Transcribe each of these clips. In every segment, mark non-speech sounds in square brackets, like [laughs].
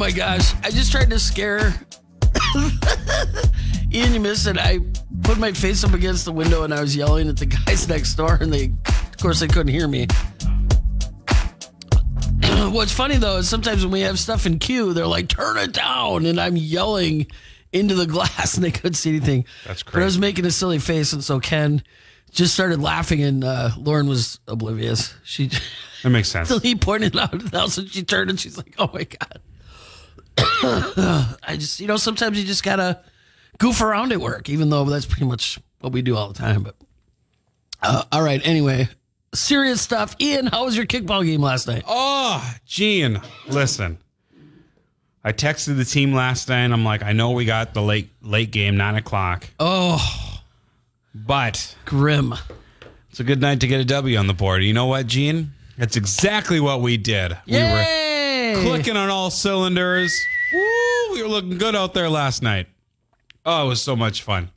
my gosh. I just tried to scare [laughs] Ian, you missed it. I put my face up against the window and I was yelling at the guys next door, and they, of course, they couldn't hear me. [clears throat] What's funny though is sometimes when we have stuff in queue, they're like, turn it down. And I'm yelling into the glass and they couldn't see anything. That's But I was making a silly face. And so Ken just started laughing and uh, Lauren was oblivious. She, That makes sense. [laughs] he pointed out and all of a she turned and she's like, oh my God. [coughs] I just, you know, sometimes you just gotta goof around at work, even though that's pretty much what we do all the time. But uh, all right, anyway, serious stuff. Ian, how was your kickball game last night? Oh, Gene, listen. I texted the team last night. And I'm like, I know we got the late late game, nine o'clock, Oh, but grim. it's a good night to get a W on the board. You know what, Gene? That's exactly what we did. We were Clicking on all cylinders. Woo, we were looking good out there last night. Oh, it was so much fun.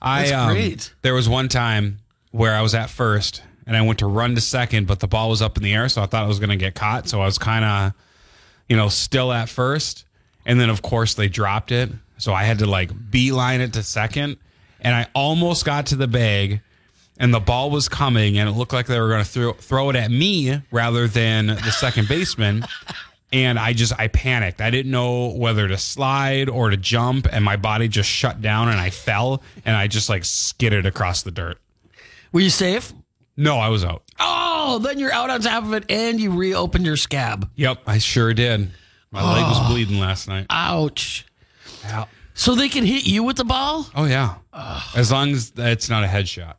I That's um, great. there was one time where I was at first and I went to run to second, but the ball was up in the air, so I thought I was going to get caught. So I was kind of, you know, still at first, and then of course they dropped it, so I had to like beeline it to second, and I almost got to the bag. And the ball was coming, and it looked like they were going to throw throw it at me rather than the second baseman. And I just I panicked. I didn't know whether to slide or to jump, and my body just shut down, and I fell, and I just like skidded across the dirt. Were you safe? No, I was out. Oh, then you're out on top of it and you reopened your scab. Yep, I sure did. My leg was bleeding last night. Ouch. Yeah. So they can hit you with the ball? Oh yeah. As long as it's not a headshot.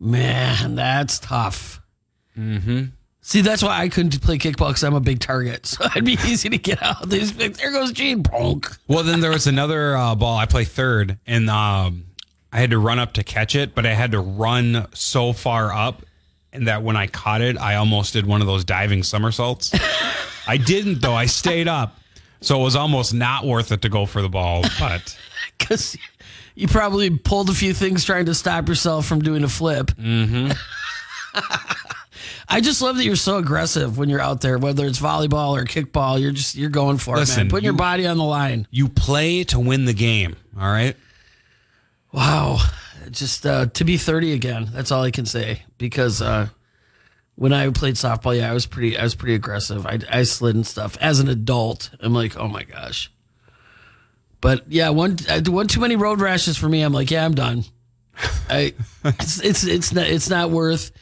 Man, that's tough. Mm-hmm. See, that's why I couldn't play kickball because I'm a big target. [laughs] So it'd be easy to get out. They just be like, there goes Gene. Bonk. Well, then there was another uh, ball. I play third, and um, I had to run up to catch it, but I had to run so far up, and that when I caught it, I almost did one of those diving somersaults. [laughs] I didn't though. I stayed up, so it was almost not worth it to go for the ball. But [laughs] Because you probably pulled a few things trying to stop yourself from doing a flip. Mm-hmm. I just love that you're so aggressive when you're out there, whether it's volleyball or kickball. You're just you're going for it, Listen, man. Putting your body on the line. you play to win the game. All right. Wow. Just uh, to be 30 again. That's all I can say. Because uh, when I played softball, yeah, I was pretty I was pretty aggressive. I, I slid and stuff. As an adult, I'm like, oh my gosh. But yeah, one one too many road rashes for me. I'm like, yeah, I'm done. I [laughs] it's it's it's not it's not worth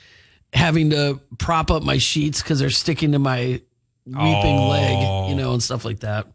having to prop up my sheets because they're sticking to my weeping Oh. leg, you know, and stuff like that.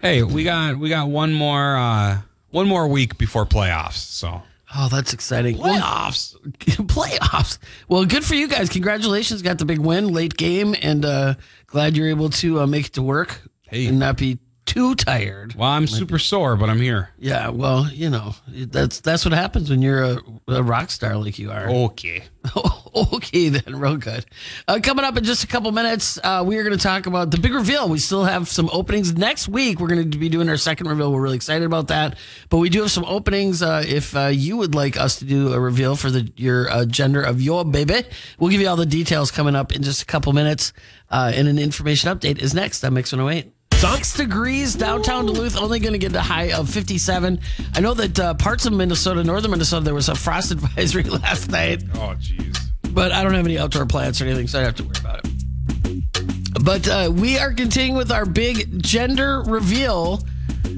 Hey, we got we got one more uh, one more week before playoffs. So Oh, that's exciting. Playoffs. [laughs] playoffs. Well, good for you guys. Congratulations. Got the big win, late game, and uh, glad you're able to uh, make it to work Hey. and not be too tired. Well, I'm super sore, but I'm here. Yeah, well, you know, that's that's what happens when you're a, a rock star like you are. Okay. [laughs] okay, then, real good. Uh, coming up in just a couple minutes, uh, we are going to talk about the big reveal. We still have some openings next week. We're going to be doing our second reveal. We're really excited about that. But we do have some openings. Uh, if uh, you would like us to do a reveal for the your uh, gender of your baby, we'll give you all the details coming up in just a couple minutes. Uh, and an information update is next on Mix 108. Six degrees downtown Duluth, only going to get a high of 57. I know that uh, parts of Minnesota, northern Minnesota, there was a frost [laughs] advisory last night Oh, jeez. but I don't have any outdoor plants or anything, so I don't have to worry about it. But uh, we are continuing with our big gender reveal.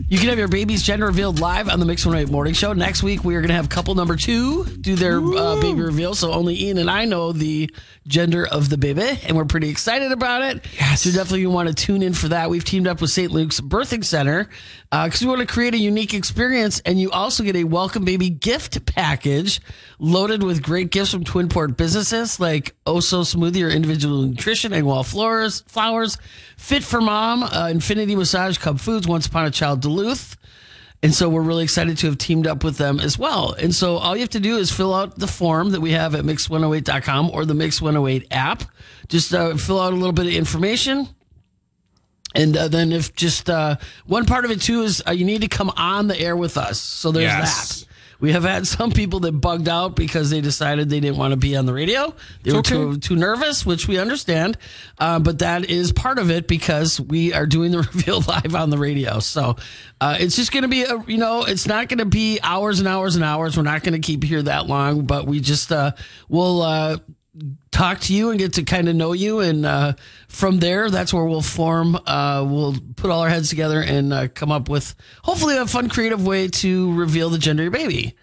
You can have your baby's gender revealed live on the Mix 108 Morning Show. Next week, we are going to have couple number two do their uh, baby reveal. So only Ian and I know the gender of the baby, and we're pretty excited about it. Yes. So definitely want to tune in for that. We've teamed up with St. Luke's Birthing Center because we want to create a unique experience, and you also get a welcome baby gift package loaded with great gifts from Twin Port businesses like Oso Smoothie or Individual Nutrition, Engwall Flowers, Flowers, Fit for Mom, uh, Infinity Massage, Cub Foods, Once Upon a Child Duluth. And so we're really excited to have teamed up with them as well. And so all you have to do is fill out the form that we have at mix108.com or the Mix108 app. Just uh, fill out a little bit of information. And uh, then if just uh, one part of it too is uh, you need to come on the air with us. So there's Yes. that. We have had some people that bugged out because they decided they didn't want to be on the radio. They were okay. too too nervous, which we understand. Uh, but that is part of it because we are doing the [laughs] reveal live on the radio. So uh, it's just going to be a you know it's not going to be hours and hours and hours. We're not going to keep here that long, but we just uh, will. Talk to you and get to kind of know you and uh, from there that's where we'll form uh, we'll put all our heads together and uh, come up with hopefully a fun creative way to reveal the gender of your baby.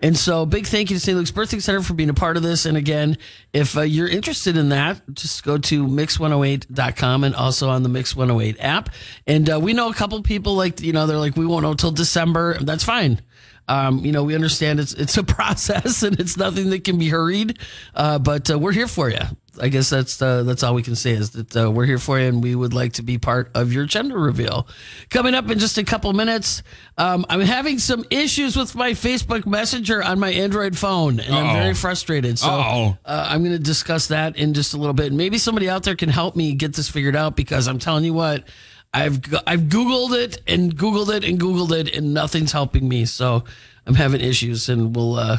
And so big thank you to st luke's birthing center for being a part of this and again if uh, you're interested in that just go to mix108.com and also on the mix 108 app. And uh, we know a couple people like you know they're like we won't know till december that's fine um, you know, we understand it's it's a [laughs] process and it's nothing that can be hurried, uh, but uh, we're here for you. I guess that's uh, that's all we can say is that uh, we're here for you and we would like to be part of your gender reveal. Coming up in just a couple minutes, um, I'm having some issues with my Facebook Messenger on my Android phone, and I'm very frustrated. So uh, I'm going to discuss that in just a little bit. Maybe somebody out there can help me get this figured out because I'm telling you what. I've I've Googled it and Googled it and Googled it and nothing's helping me. So I'm having issues and we'll uh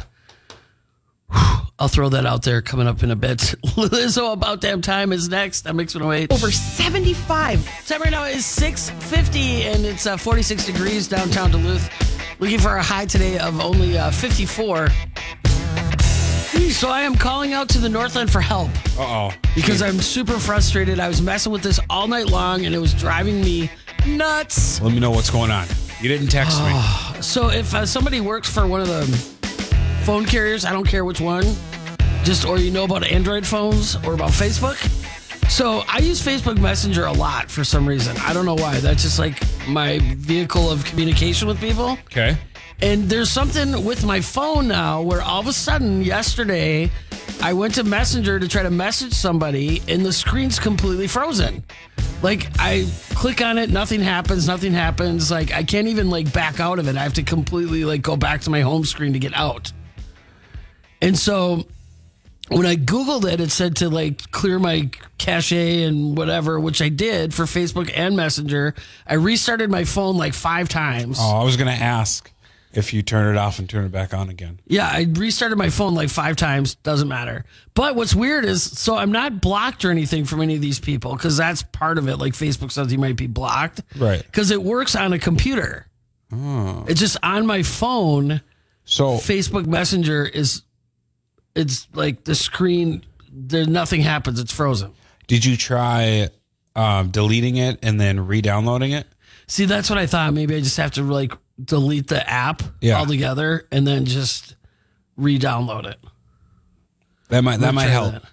I'll throw that out there coming up in a bit. [laughs] Lizzo about damn time is next. I'm Mix 108. Over 75. Time right now is 650 and it's uh, 46 degrees downtown Duluth. Looking for a high today of only uh, 54. So I am calling out to the Northland for help Uh oh. because I'm super frustrated. I was messing with this all night long and it was driving me nuts. Let me know what's going on. You didn't text me. [sighs] So if uh, somebody works for one of the phone carriers, I don't care which one, just or you know about Android phones or about Facebook. So I use Facebook Messenger a lot for some reason. I don't know why. That's just like my vehicle of communication with people. Okay. And there's something with my phone now where all of a sudden yesterday I went to Messenger to try to message somebody and the screen's completely frozen. Like I click on it, nothing happens, nothing happens. Like I can't even like back out of it. I have to completely like go back to my home screen to get out. And so when I Googled it, it said to like clear my cache and whatever, which I did for Facebook and Messenger. I restarted my phone like five times. Oh, I was gonna ask if you turn it off and turn it back on again. Yeah, I restarted my phone like five times. Doesn't matter. But what's weird is, so I'm not blocked or anything from any of these people because that's part of it. Like Facebook says you might be blocked. Right. Because it works on a computer. Oh. It's just on my phone. So Facebook Messenger is, it's like the screen, there nothing happens. It's frozen. did you try um, deleting it and then re-downloading it? See, that's what I thought. Maybe I just have to like delete the app Yeah. altogether and then just re-download it. That might that might help. that.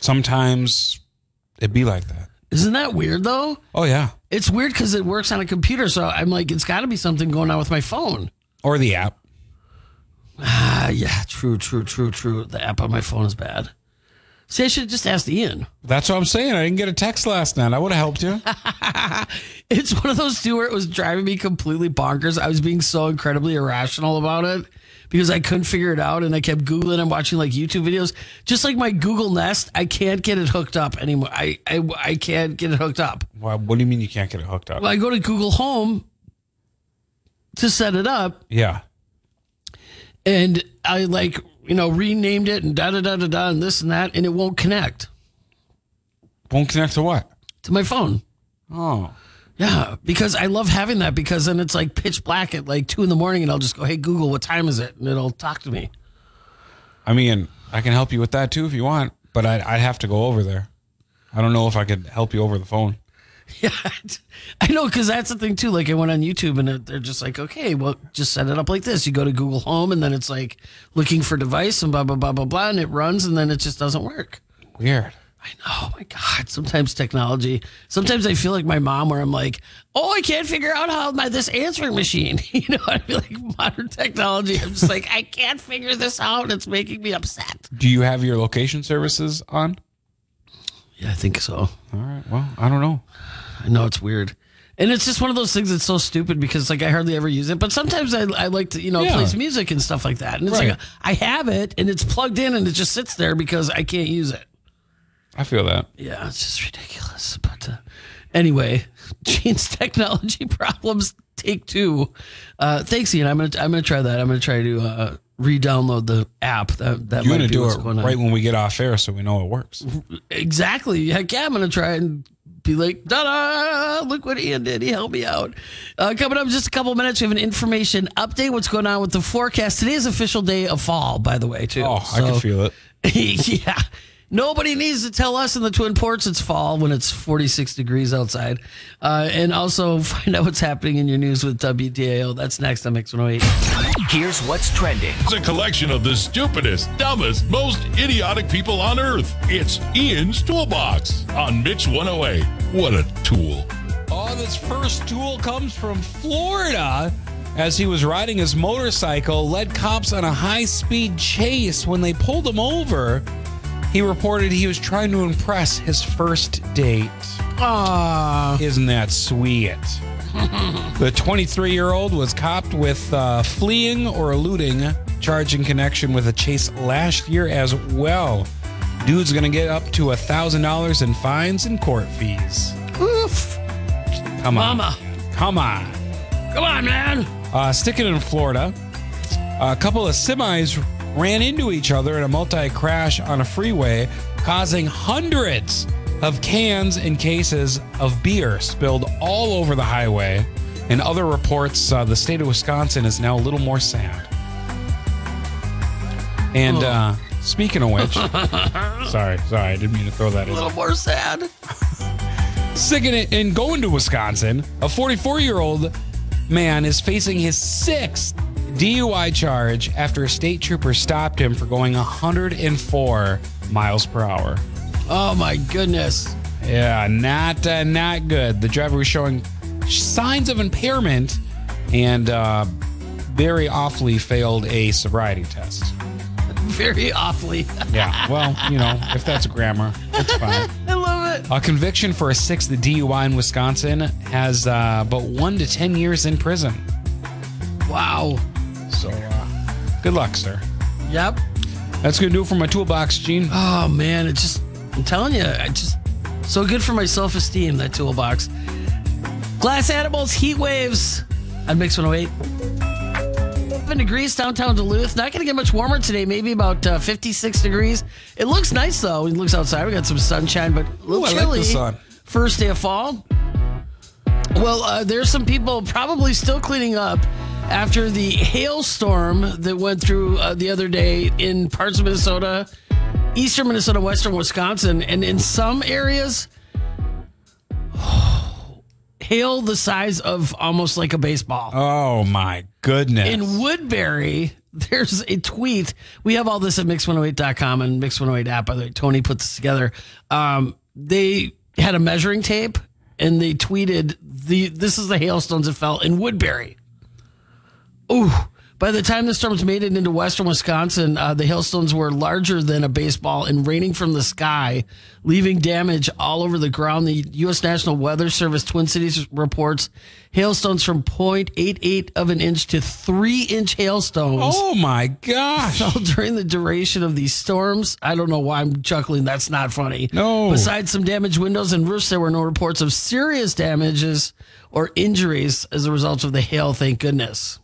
Sometimes it'd be like that. Isn't that weird though? Oh yeah. It's weird because it works on a computer, so I'm like, it's got to be something going on with my phone. Or the app. Ah, yeah, true, true, true, true. The app on my phone is bad. See, I should have just asked Ian. That's what I'm saying. I didn't get a text last night. I would have helped you. [laughs] It's one of those two where it was driving me completely bonkers. I was being so incredibly irrational about it because I couldn't figure it out, and I kept googling and watching like YouTube videos. Just like my Google Nest, I can't get it hooked up anymore. I I, I can't get it hooked up. Why, what do you mean you can't get it hooked up? Well, I go to Google Home to set it up, yeah. And I like you know renamed it and da da da da da and this and that, and it won't connect Won't connect to what? to my phone. Oh. Yeah, because I love having that because then it's like pitch black at like two in the morning, and I'll just go, "Hey Google, what time is it?" and it'll talk to me. I mean, I can help you with that too if you want, but I'd, I'd have to go over there. I don't know if I could help you over the phone. [laughs] Yeah, I know because that's the thing too. Like I went on YouTube and they're just like, "Okay, well, just set it up like this." You go to Google Home, and then it's like looking for device and blah blah blah blah blah, and it runs, and then it just doesn't work. Weird. I know. Oh my God. Sometimes technology. Sometimes I feel like my mom, where I'm like, "Oh, I can't figure out how my this answering machine." [laughs] You know, I feel like modern technology. I'm just like, I can't figure this out. It's making me upset. Do you have your location services on? Yeah, I think so. All right. Well, I don't know. I know it's weird. And it's just one of those things that's so stupid because like I hardly ever use it. But sometimes I, I like to, you know, Yeah. plays music and stuff like that. And it's Right. like I have it and it's plugged in and it just sits there because I can't use it. I feel that. Yeah, it's just ridiculous. But uh, Anyway, [laughs] Gene's technology [laughs] problems take two. Uh, thanks, Ian. I'm gonna I'm gonna try that. I'm gonna try to uh, re-download the app. That that You're might gonna be do what's it going on. right when we get off air, so we know it works. Exactly. Heck yeah, I'm gonna try and be like, da-da, look what Ian did. He helped me out. Uh, coming up in just a couple minutes, we have an information update. What's going on with the forecast? Today is official day of fall, by the way, too. Oh, I can feel it. [laughs] yeah. Nobody needs to tell us in the Twin Ports it's fall when it's 46 degrees outside. Uh, and also [laughs] find out what's happening in your news with WDIO. That's next on Mix 108. Here's what's trending. It's a collection of the stupidest, dumbest, most idiotic people on earth. It's Ian's Toolbox on Mix 108. What a tool. Oh, this first tool comes from Florida. As he was riding his motorcycle, led cops on a high speed chase. When they pulled him over, he reported he was trying to impress his first date. Aww. Isn't that sweet? [laughs] the 23 year old was copped with uh, fleeing or eluding, charged in connection with a chase last year as well. Dude's gonna get up to a $1,000 in fines and court fees. Oof. Come on. Mama. Come on. Come on, man. Uh, sticking in Florida, a couple of semis ran into each other in a multi crash on a freeway, causing hundreds of cans and cases of beer spilled all over the highway. In other reports, uh, the state of Wisconsin is now a little more sad. And uh, speaking of which, [laughs] sorry, sorry, I didn't mean to throw that in. A little more sad. Sticking it and going to Wisconsin, a 44 year old man is facing his sixth DUI charge after a state trooper stopped him for going 104 miles per hour. Oh, my goodness. Yeah, not uh, not good. The driver was showing signs of impairment and uh, very awfully failed a sobriety test. Very awfully. Yeah, well, you know, if that's grammar, it's fine. [laughs] I love it. A conviction for a sixth DUI in Wisconsin has uh, but one to 10 years in prison. Wow. So, uh, good luck, sir. Yep. That's to do it for my toolbox, Gene. Oh man, it just I'm telling you, I just so good for my self-esteem that toolbox. Glass animals, heat waves on Mix 108. 7 degrees downtown Duluth. Not going to get much warmer today. Maybe about uh, 56 degrees. It looks nice though. It looks outside. We got some sunshine, but a little Ooh, I like the sun. First day of fall. Well, uh, there's some people probably still cleaning up after the hailstorm that went through uh, the other day in parts of Minnesota, eastern Minnesota, western Wisconsin, and in some areas, [sighs] hail the size of almost like a baseball. Oh, my goodness. In Woodbury, [laughs] there's a tweet. We have all this at mix108.com and Mix108 app. By the way, Tony put this together. Um, they had a measuring tape and they tweeted the this is the hailstones that fell in Woodbury. Ooh. By the time the storms made it into western Wisconsin, uh, the hailstones were larger than a baseball and raining from the sky, leaving damage all over the ground. The U.S. National Weather Service Twin Cities reports hailstones from 0.88 of an inch to 3 inch hailstones oh, my gosh. [laughs] fell during the duration of these storms. I don't know why I'm chuckling. That's not funny. No. Besides some damaged windows and roofs, there were no reports of serious damages or injuries as a result of the hail. Thank goodness.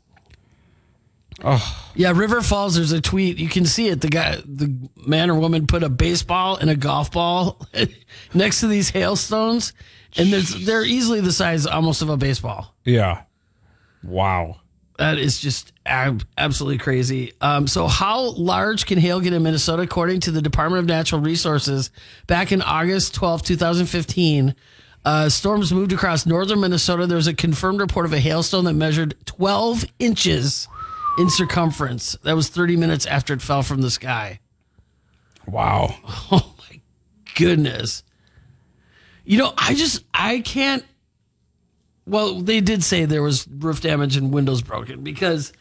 Oh, Yeah, River Falls. There's a tweet. You can see it. The guy, the man or woman, put a baseball and a golf ball [laughs] next to these hailstones, and there's, they're easily the size almost of a baseball. yeah. Wow. That is just ab- absolutely crazy. Um, so, how large can hail get in Minnesota? According to the Department of Natural Resources, back in August 12, 2015, uh, storms moved across northern Minnesota. There was a confirmed report of a hailstone that measured 12 inches in circumference. That was 30 minutes after it fell from the sky. Wow. [laughs] Oh my goodness. You know, I just I can't well, they did say there was roof damage and windows broken because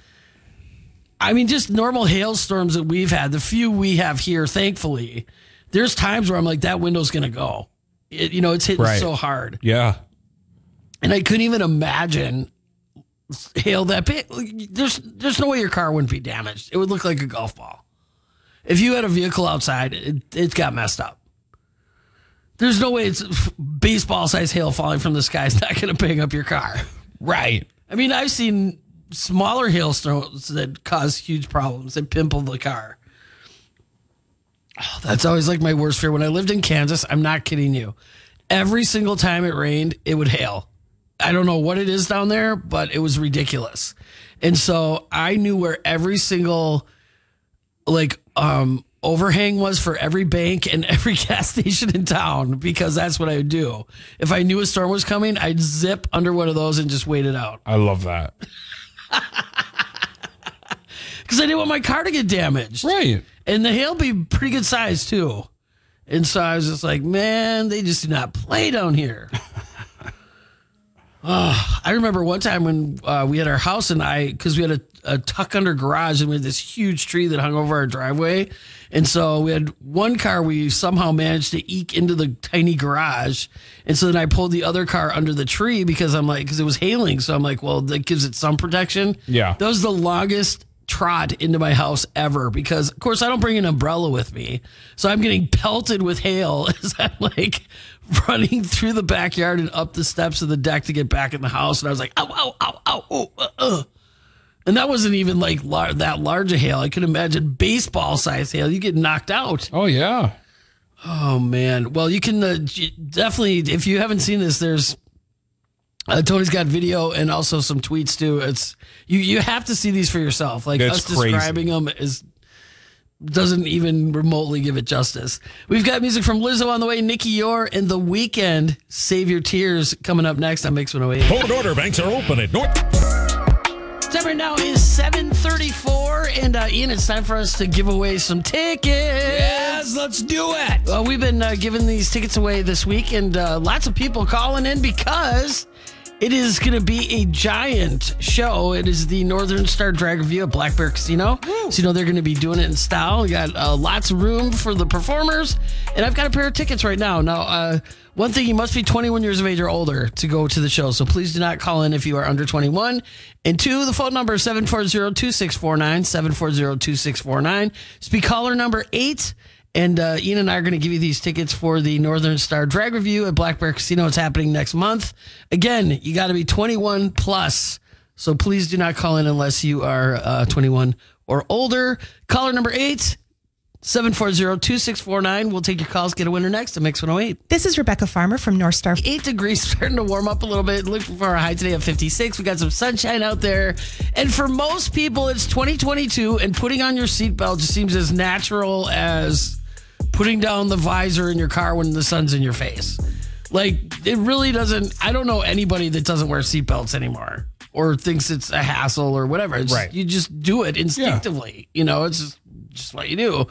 I mean just normal hailstorms that we've had, the few we have here, thankfully, there's times where I'm like that window's going to go. It, you know, it's hitting Right. so hard. Yeah. And I couldn't even imagine hail that big. There's there's no way your car wouldn't be damaged. It would look like a golf ball. If you had a vehicle outside, it, it got messed up. There's no way it's baseball size hail falling from the sky is not going to bang up your car. Right. I mean, I've seen smaller hailstones that cause huge problems that pimple the car. Oh, that's always like my worst fear. When I lived in Kansas, I'm not kidding you. Every single time it rained, it would hail. I don't know what it is down there, but it was ridiculous. And so I knew where every single like um overhang was for every bank and [laughs] every gas station in town because that's what I would do. If I knew a storm was coming, I'd zip under one of those and just wait it out. I love that. [laughs] Because I didn't want my car to get damaged. Right. And the hail be pretty good size too. And so I was just like, man, they just do not play down here. [laughs] oh, I remember one time when uh, we had our house and I, because we had a, a tuck under garage and we had this huge tree that hung over our driveway. And so we had one car we somehow managed to eke into the tiny garage. And so then I pulled the other car under the tree because I'm like, because it was hailing. So I'm like, well, that gives it some protection. Yeah. That was the longest trot into my house ever because of course I don't bring an umbrella with me. So I'm getting pelted with hail [laughs] as I'm like [laughs] running through the backyard and up the steps of the deck to get back in the house. And I was like, ow, ow, ow, ow, oh, uh, uh. And that wasn't even like lar- that large a hail. I could imagine baseball size hail. You get knocked out. Oh yeah. Oh man. Well, you can uh, definitely if you haven't seen this, there's uh, Tony's got video and also some tweets too. It's you you have to see these for yourself. Like That's us crazy. describing them is doesn't even remotely give it justice. We've got music from Lizzo on the way, Nicky Youre and The Weeknd. Save your tears coming up next on Mix 108. Ford order banks are open at North. Time right now is 734 and uh, Ian, it's time for us to give away some tickets. Yes, let's do it. Well, we've been uh, giving these tickets away this week, and uh, lots of people calling in because it is going to be a giant show. It is the Northern Star Drag Revue at Black Bear Casino. So, you know, they're going to be doing it in style. We got uh, lots of room for the performers, and I've got a pair of tickets right now. Now, uh, one thing, you must be 21 years of age or older to go to the show. So please do not call in if you are under 21. And two, the phone number is 740-2649, 740-2649. Speak caller number eight. And uh, Ian and I are going to give you these tickets for the Northern Star Drag Revue at Black Bear Casino. It's happening next month. Again, you got to be 21 plus. So please do not call in unless you are uh, 21 or older. Caller number eight, 740-2649. We'll take your calls. Get a winner next to Mix 108. This is Rebecca Farmer from North Star. Eight degrees, [laughs] starting to warm up a little bit. Looking for a high today of 56. We got some sunshine out there. And for most people, it's 2022, and putting on your seatbelt just seems as natural as putting down the visor in your car when the sun's in your face. Like, it really doesn't. I don't know anybody that doesn't wear seatbelts anymore or thinks it's a hassle or whatever. It's, Right. You just do it instinctively. You know, it's just, just what you do.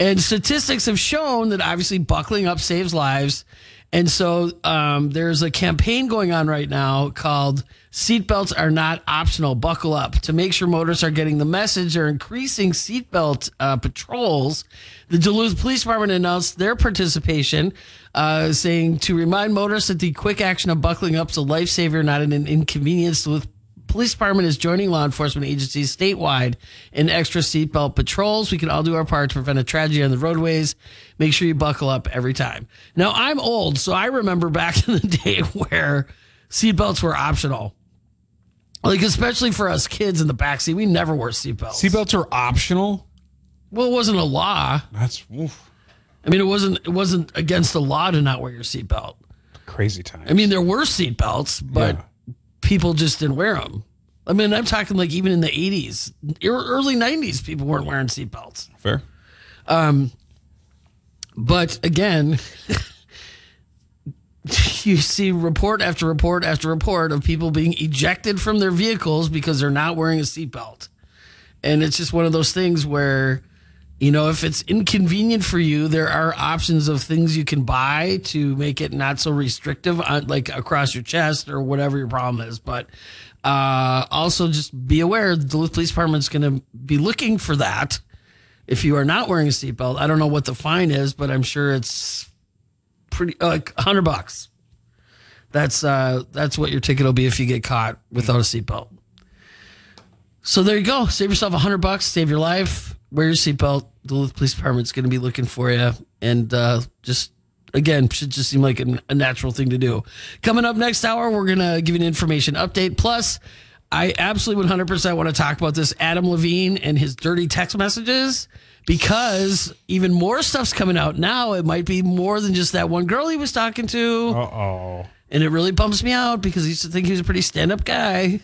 And statistics have shown that obviously buckling up saves lives. And so um, there's a campaign going on right now called Seatbelts Are Not Optional. Buckle up. To make sure motorists are getting the message, they're increasing seatbelt uh, patrols. The Duluth Police Department announced their participation, uh, saying to remind motorists that the quick action of buckling up is a lifesaver, not an inconvenience. Duluth Police Department is joining law enforcement agencies statewide in extra seatbelt patrols. We can all do our part to prevent a tragedy on the roadways. Make sure you buckle up every time. Now, I'm old, so I remember back [laughs] in the day where seatbelts were optional. Like, especially for us kids in the backseat, we never wore seatbelts. Seatbelts are optional. well, it wasn't a law. That's oof, I mean, it wasn't it wasn't against the law to not wear your seatbelt. crazy time. I mean, there were seatbelts, but Yeah. people just didn't wear them. I mean, I'm talking like even in the 80s, early 90s, people weren't wearing seatbelts. fair. Um, But again, [laughs] [laughs] you see report after report after report of people being ejected from their vehicles because they're not wearing a seatbelt. And it's just one of those things where, you know, if it's inconvenient for you, there are options of things you can buy to make it not so restrictive, on, like across your chest or whatever your problem is. But uh, also just be aware the Duluth Police Department is going to be looking for that if you are not wearing a seatbelt. I don't know what the fine is, but I'm sure it's pretty like hundred bucks. That's uh, that's what your ticket will be if you get caught without a seatbelt. So there you go. Save yourself a hundred bucks. Save your life. Wear your seatbelt. Duluth Police Department's going to be looking for you, and uh, just again, should just seem like a, a natural thing to do. Coming up next hour, we're going to give you an information update. Plus, I absolutely 100% want to talk about this Adam Levine and his dirty text messages because even more stuff's coming out now. It might be more than just that one girl he was talking to. Uh oh. And it really bumps me out because I used to think he was a pretty stand up guy.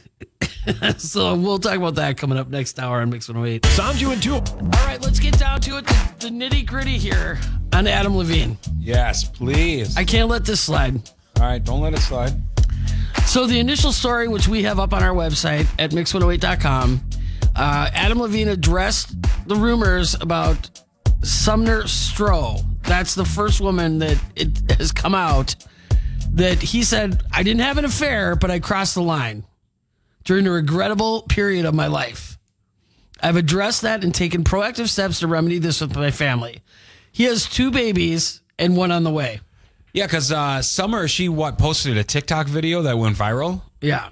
[laughs] so we'll talk about that coming up next hour on Mix 108. Sanju and two. All right, let's get down to it. The, the nitty gritty here on Adam Levine. Yes, please. I can't let this slide. All right, don't let it slide. So the initial story, which we have up on our website at mix108.com, uh, Adam Levine addressed the rumors about Sumner Stroh. That's the first woman that it has come out that he said, I didn't have an affair, but I crossed the line during a regrettable period of my life. I've addressed that and taken proactive steps to remedy this with my family. He has two babies and one on the way. Yeah, because uh, Sumner, she what posted a TikTok video that went viral. Yeah.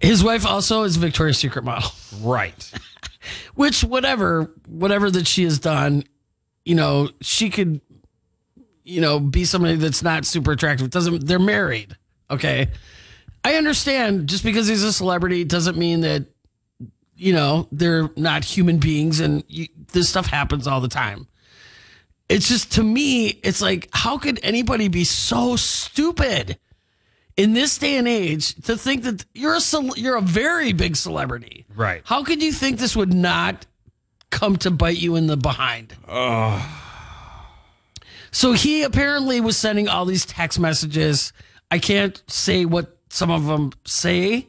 His wife also is a Victoria's Secret model. Right. [laughs] Which whatever, whatever that she has done, you know, she could, you know, be somebody that's not super attractive. Doesn't they're married? Okay, I understand. Just because he's a celebrity doesn't mean that, you know, they're not human beings, and you, this stuff happens all the time. It's just to me, it's like, how could anybody be so stupid? In this day and age to think that you're a cel- you're a very big celebrity. Right. How could you think this would not come to bite you in the behind? So he apparently was sending all these text messages. I can't say what some of them say,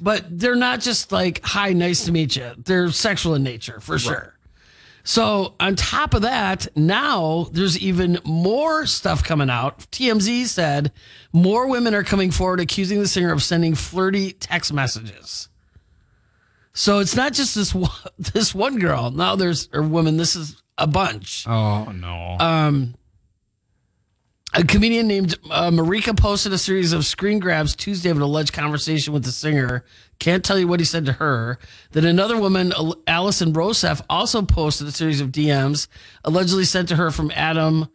but they're not just like "Hi, nice to meet you." They're sexual in nature for sure. So on top of that, now there's even more stuff coming out. TMZ said more women are coming forward accusing the singer of sending flirty text messages. So it's not just this [laughs] one, this one girl. Now there's or women. This is a bunch. Oh no. Um, a comedian named uh, Maryka posted a series of screen grabs Tuesday of an alleged conversation with the singer. Can't tell you what he said to her. Then another woman, Al- Alyson Rosef, also posted a series of DMs allegedly sent to her from Adam.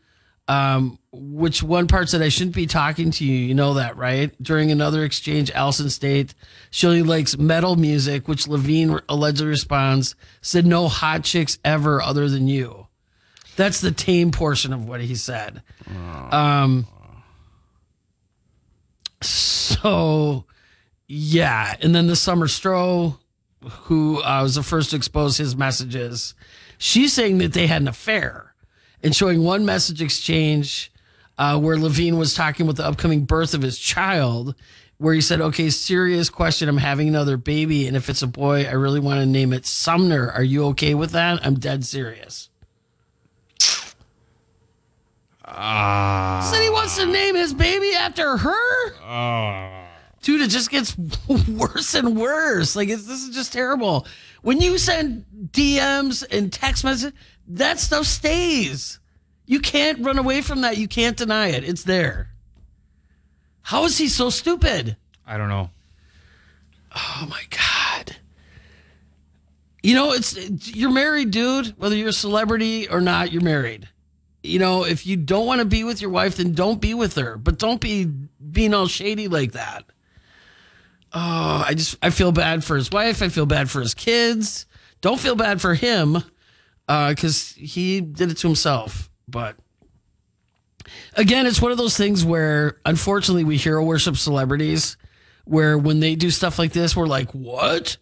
Um, which one part said I shouldn't be talking to you? You know that, right? During another exchange, Alyson state she only likes metal music, which Levine allegedly responds said no hot chicks ever other than you. That's the tame portion of what he said. Um, so, yeah. And then the Sumner Stroh, who uh, was the first to expose his messages, she's saying that they had an affair and showing one message exchange uh, where Levine was talking about the upcoming birth of his child, where he said, Okay, serious question. I'm having another baby. And if it's a boy, I really want to name it Sumner. Are you okay with that? I'm dead serious. Ah. Said he wants to name his baby after her. Dude, it just gets [laughs] worse and worse. Like it's, this is just terrible. When you send DMs and text messages, that stuff stays. You can't run away from that. You can't deny it. It's there. How is he so stupid? I don't know. Oh my god. You know, it's you're married, dude. Whether you're a celebrity or not, you're married. You know, if you don't want to be with your wife, then don't be with her. But don't be being all shady like that. Oh, I just I feel bad for his wife. I feel bad for his kids. Don't feel bad for him uh, because he did it to himself. But again, it's one of those things where unfortunately we hero worship celebrities. Where when they do stuff like this, we're like, what?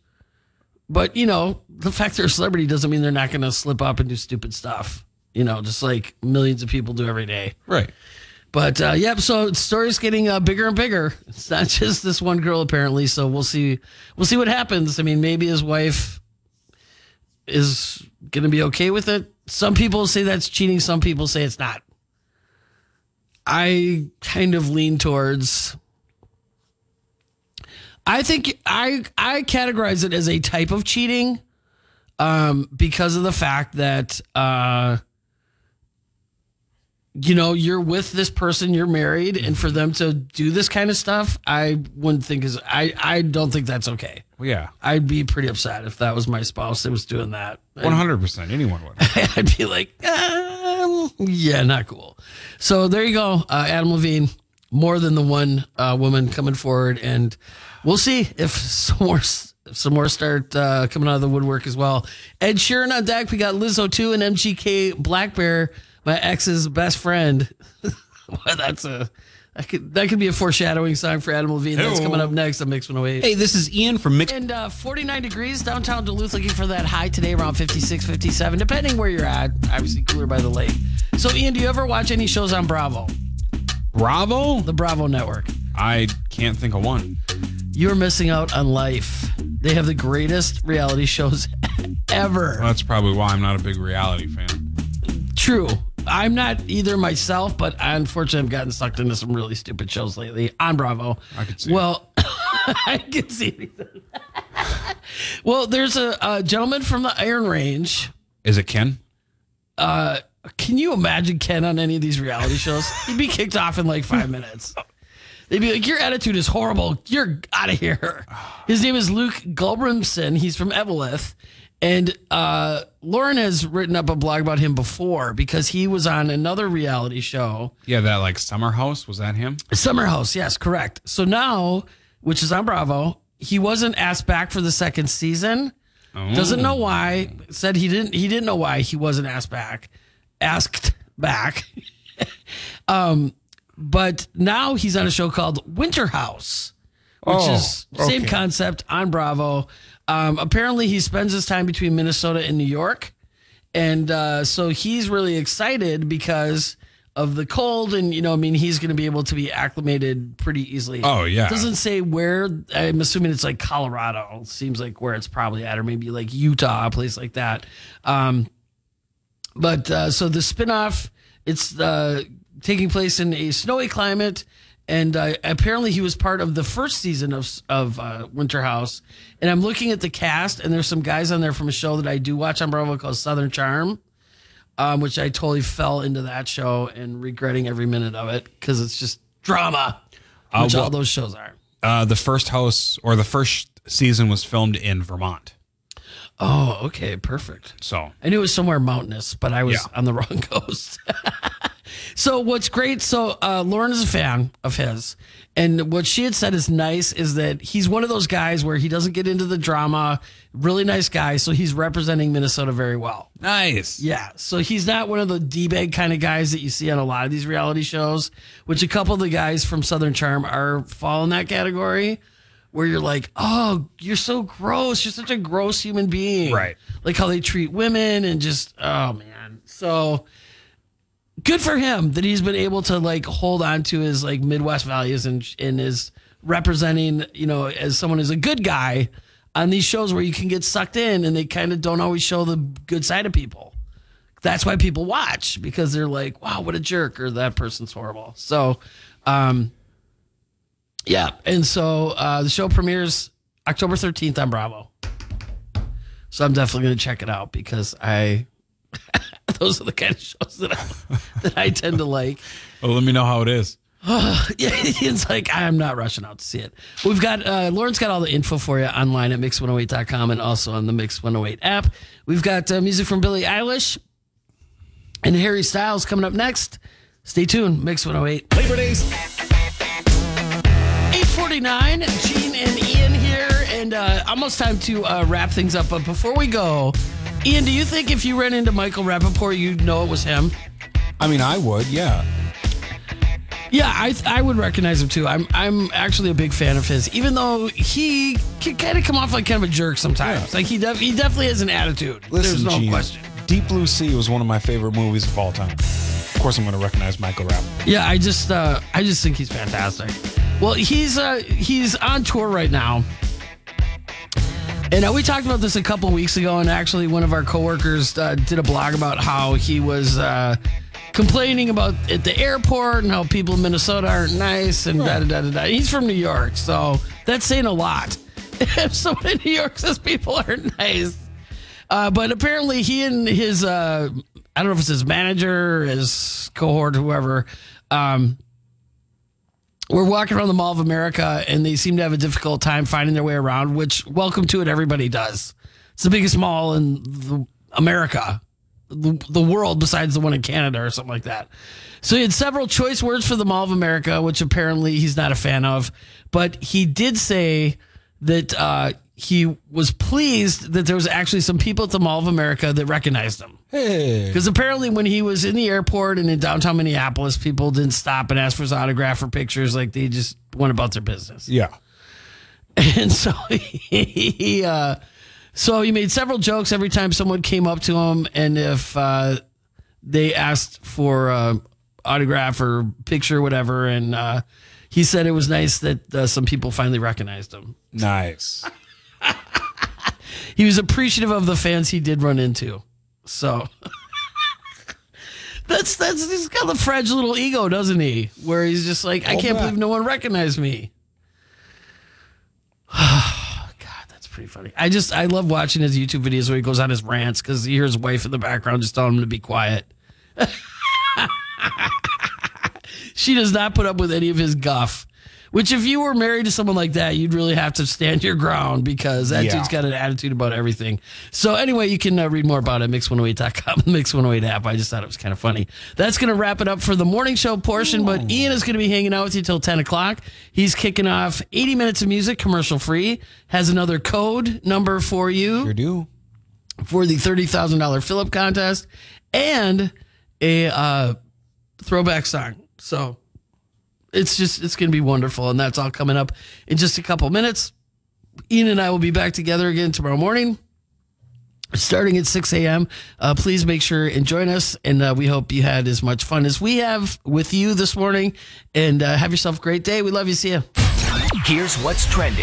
But you know, the fact they're a celebrity doesn't mean they're not going to slip up and do stupid stuff. You know, just like millions of people do every day. Right. But uh, yep, so story's getting uh, bigger and bigger. It's not [laughs] just this one girl apparently. So we'll see. We'll see what happens. I mean, maybe his wife is going to be okay with it. Some people say that's cheating. Some people say it's not. I kind of lean towards. I think I I categorize it as a type of cheating, um, because of the fact that uh, you know, you're with this person, you're married, and for them to do this kind of stuff, I wouldn't think is I I don't think that's okay. Well, yeah. I'd be pretty upset if that was my spouse that was doing that. One hundred percent. Anyone would. [laughs] I'd be like, mm, yeah, not cool. So there you go, uh, Adam Levine. More than the one uh, woman coming forward, and we'll see if some more some more start uh, coming out of the woodwork as well. Ed Sheeran on deck. We got Lizzo too, and MGK Blackbear, my ex's best friend. [laughs] well, that's a that could that could be a foreshadowing song for Adam Levine. That's coming up next on Mix 108. Hey, this is Ian from Mix. And uh, 49 degrees downtown Duluth, looking for that high today around 56, 57, depending where you're at. Obviously, cooler by the lake. So, Ian, do you ever watch any shows on Bravo, Bravo? the Bravo network? I can't think of one. You're missing out on life. They have the greatest reality shows [laughs] ever. Well, that's probably why I'm not a big reality fan. True. I'm not either myself, but I unfortunately have gotten sucked into some really stupid shows lately on Bravo. I could see Well, [laughs] I can see well, there's a, a gentleman from the Iron Range. Is it Ken? Uh, can you imagine Ken on any of these reality shows? He'd be kicked off in like five minutes. They'd be like, "Your attitude is horrible. You're out of here." His name is Luke Gulbranson. He's from Eveleth, and uh, Lauren has written up a blog about him before because he was on another reality show, Yeah, that like summer house. Was that him? Summer House. Yes, correct. So now, which is on Bravo, he wasn't asked back for the second season. Doesn't know why. Said he didn't. He didn't know why he wasn't asked back. Asked back. [laughs] um, but now he's on a show called Winter House, which Oh, is same okay. concept on Bravo. Um, apparently, he spends his time between Minnesota and New York, and uh, so he's really excited because of the cold, and you know, I mean, he's going to be able to be acclimated pretty easily. Oh, yeah. doesn't say where. I'm assuming it's like Colorado. Seems like where it's probably at, or maybe like Utah, a place like that. Um, but uh, so the spinoff, it's uh, taking place in a snowy climate, and uh, apparently he was part of the first season of of uh, Winter House. And I'm looking at the cast, and there's some guys on there from a show that I do watch on Bravo called Southern Charm, um, which I totally fell into that show and regretting every minute of it because it's just drama, which well- all those shows are. Uh, the first house or the first season was filmed in Vermont. Oh, okay, perfect. So I knew it was somewhere mountainous, but I was Yeah. on the [laughs] wrong coast. [laughs] so what's great? So uh, Lauren is a fan of his, and what she had said is nice is that he's one of those guys where he doesn't get into the drama. Really nice guy, so he's representing Minnesota very well. nice. Yeah, so he's not one of the d bag kind of guys that you see on a lot of these reality shows. Which a couple of the guys from Southern Charm are fall in that category, where you're like, oh, you're so gross. You're such a gross human being, Right. Like how they treat women and just, oh man. So good for him that he's been able to like hold on to his like Midwest values and and is representing, you know, as someone who's a good guy on these shows where you can get sucked in and they kind of don't always show the good side of people. That's why people watch because they're like, wow, what a jerk, or that person's horrible. So, um, yeah. And so uh, the show premieres October 13th on Bravo. So I'm definitely going to check it out because I, [laughs] those are the kind of shows that I, that I tend to like. Well, let me know how it is. [sighs] Yeah, [laughs] it's like I'm not rushing out to see it. We've got uh, Lauren's got all the info for you online at mix108.com and also on the Mix 108 app. We've got uh, music from Billie Eilish and Harry Styles coming up next. Stay tuned, Mix 108. Labor Days. 849, Gene and Ian here, and uh, almost time to uh, wrap things up. But before we go, Ian, do you think if you ran into Michael Rapaport, you'd know it was him? I mean, I would, yeah. Yeah, I I would recognize him too. I'm I'm actually a big fan of his, even though he can kind of come off like kind of a jerk sometimes. Like he def- he definitely has an attitude. Listen, There's no Gene, question. Deep Blue Sea was one of my favorite movies of all time. Of course, I'm going to recognize Michael Rapp. Yeah, I just uh, I just think he's fantastic. Well, he's uh, he's on tour right now. And uh, we talked about this a couple weeks ago, and actually, one of our coworkers uh, did a blog about how he was uh, complaining about at the airport and how people in Minnesota aren't nice and da da da da da. He's from New York, so that's saying a lot. [laughs] if someone in New York says people aren't nice, uh, but apparently he and his uh, I don't know if it's his manager, his cohort, whoever. Um, we're walking around the Mall of America and they seem to have a difficult time finding their way around, which welcome to it, everybody does. It's the biggest mall in America. the, the world besides the one in Canada or something like that. So he had several choice words for the Mall of America, which apparently he's not a fan of. But he did say that uh, he was pleased that there was actually some people at the Mall of America that recognized him. Hey. Because apparently, when he was in the airport and in downtown Minneapolis, people didn't stop and ask for his autograph or pictures. Like they just went about their business. Yeah. [laughs] And so [laughs] he, uh, so he made several jokes every time someone came up to him, and if uh, they asked for uh, autograph or picture, or whatever, and uh, he said it was nice that uh, some people finally recognized him. Nice. [laughs] He was appreciative of the fans he did run into. So [laughs] that's that's he's got a fragile little ego, doesn't he? Where he's just like, I can't believe no one recognized me. [sighs] God, that's pretty funny. I just I love watching his YouTube videos where he goes on his rants because he hears his wife in the background just telling him to be quiet. [laughs] she does not put up with any of his guff. Which, if you were married to someone like that, you'd really have to stand your ground because that Yeah. dude's got an attitude about everything. So, anyway, you can uh, read more about it at mix108.com, the Mix108 app. I just thought it was kind of funny. That's going to wrap it up for the morning show portion, but Ian is going to be hanging out with you till 10 o'clock. He's kicking off 80 minutes of music, commercial free, has another code number for you Sure do. for the $30,000 Philip contest and a uh, throwback song. So it's just, it's going to be wonderful. And that's all coming up in just a couple minutes. Ian and I will be back together again tomorrow morning. Starting at 6 a.m. Uh, please make sure and join us. And uh, we hope you had as much fun as we have with you this morning. And uh, have yourself a great day. We love you. See you. Here's what's trending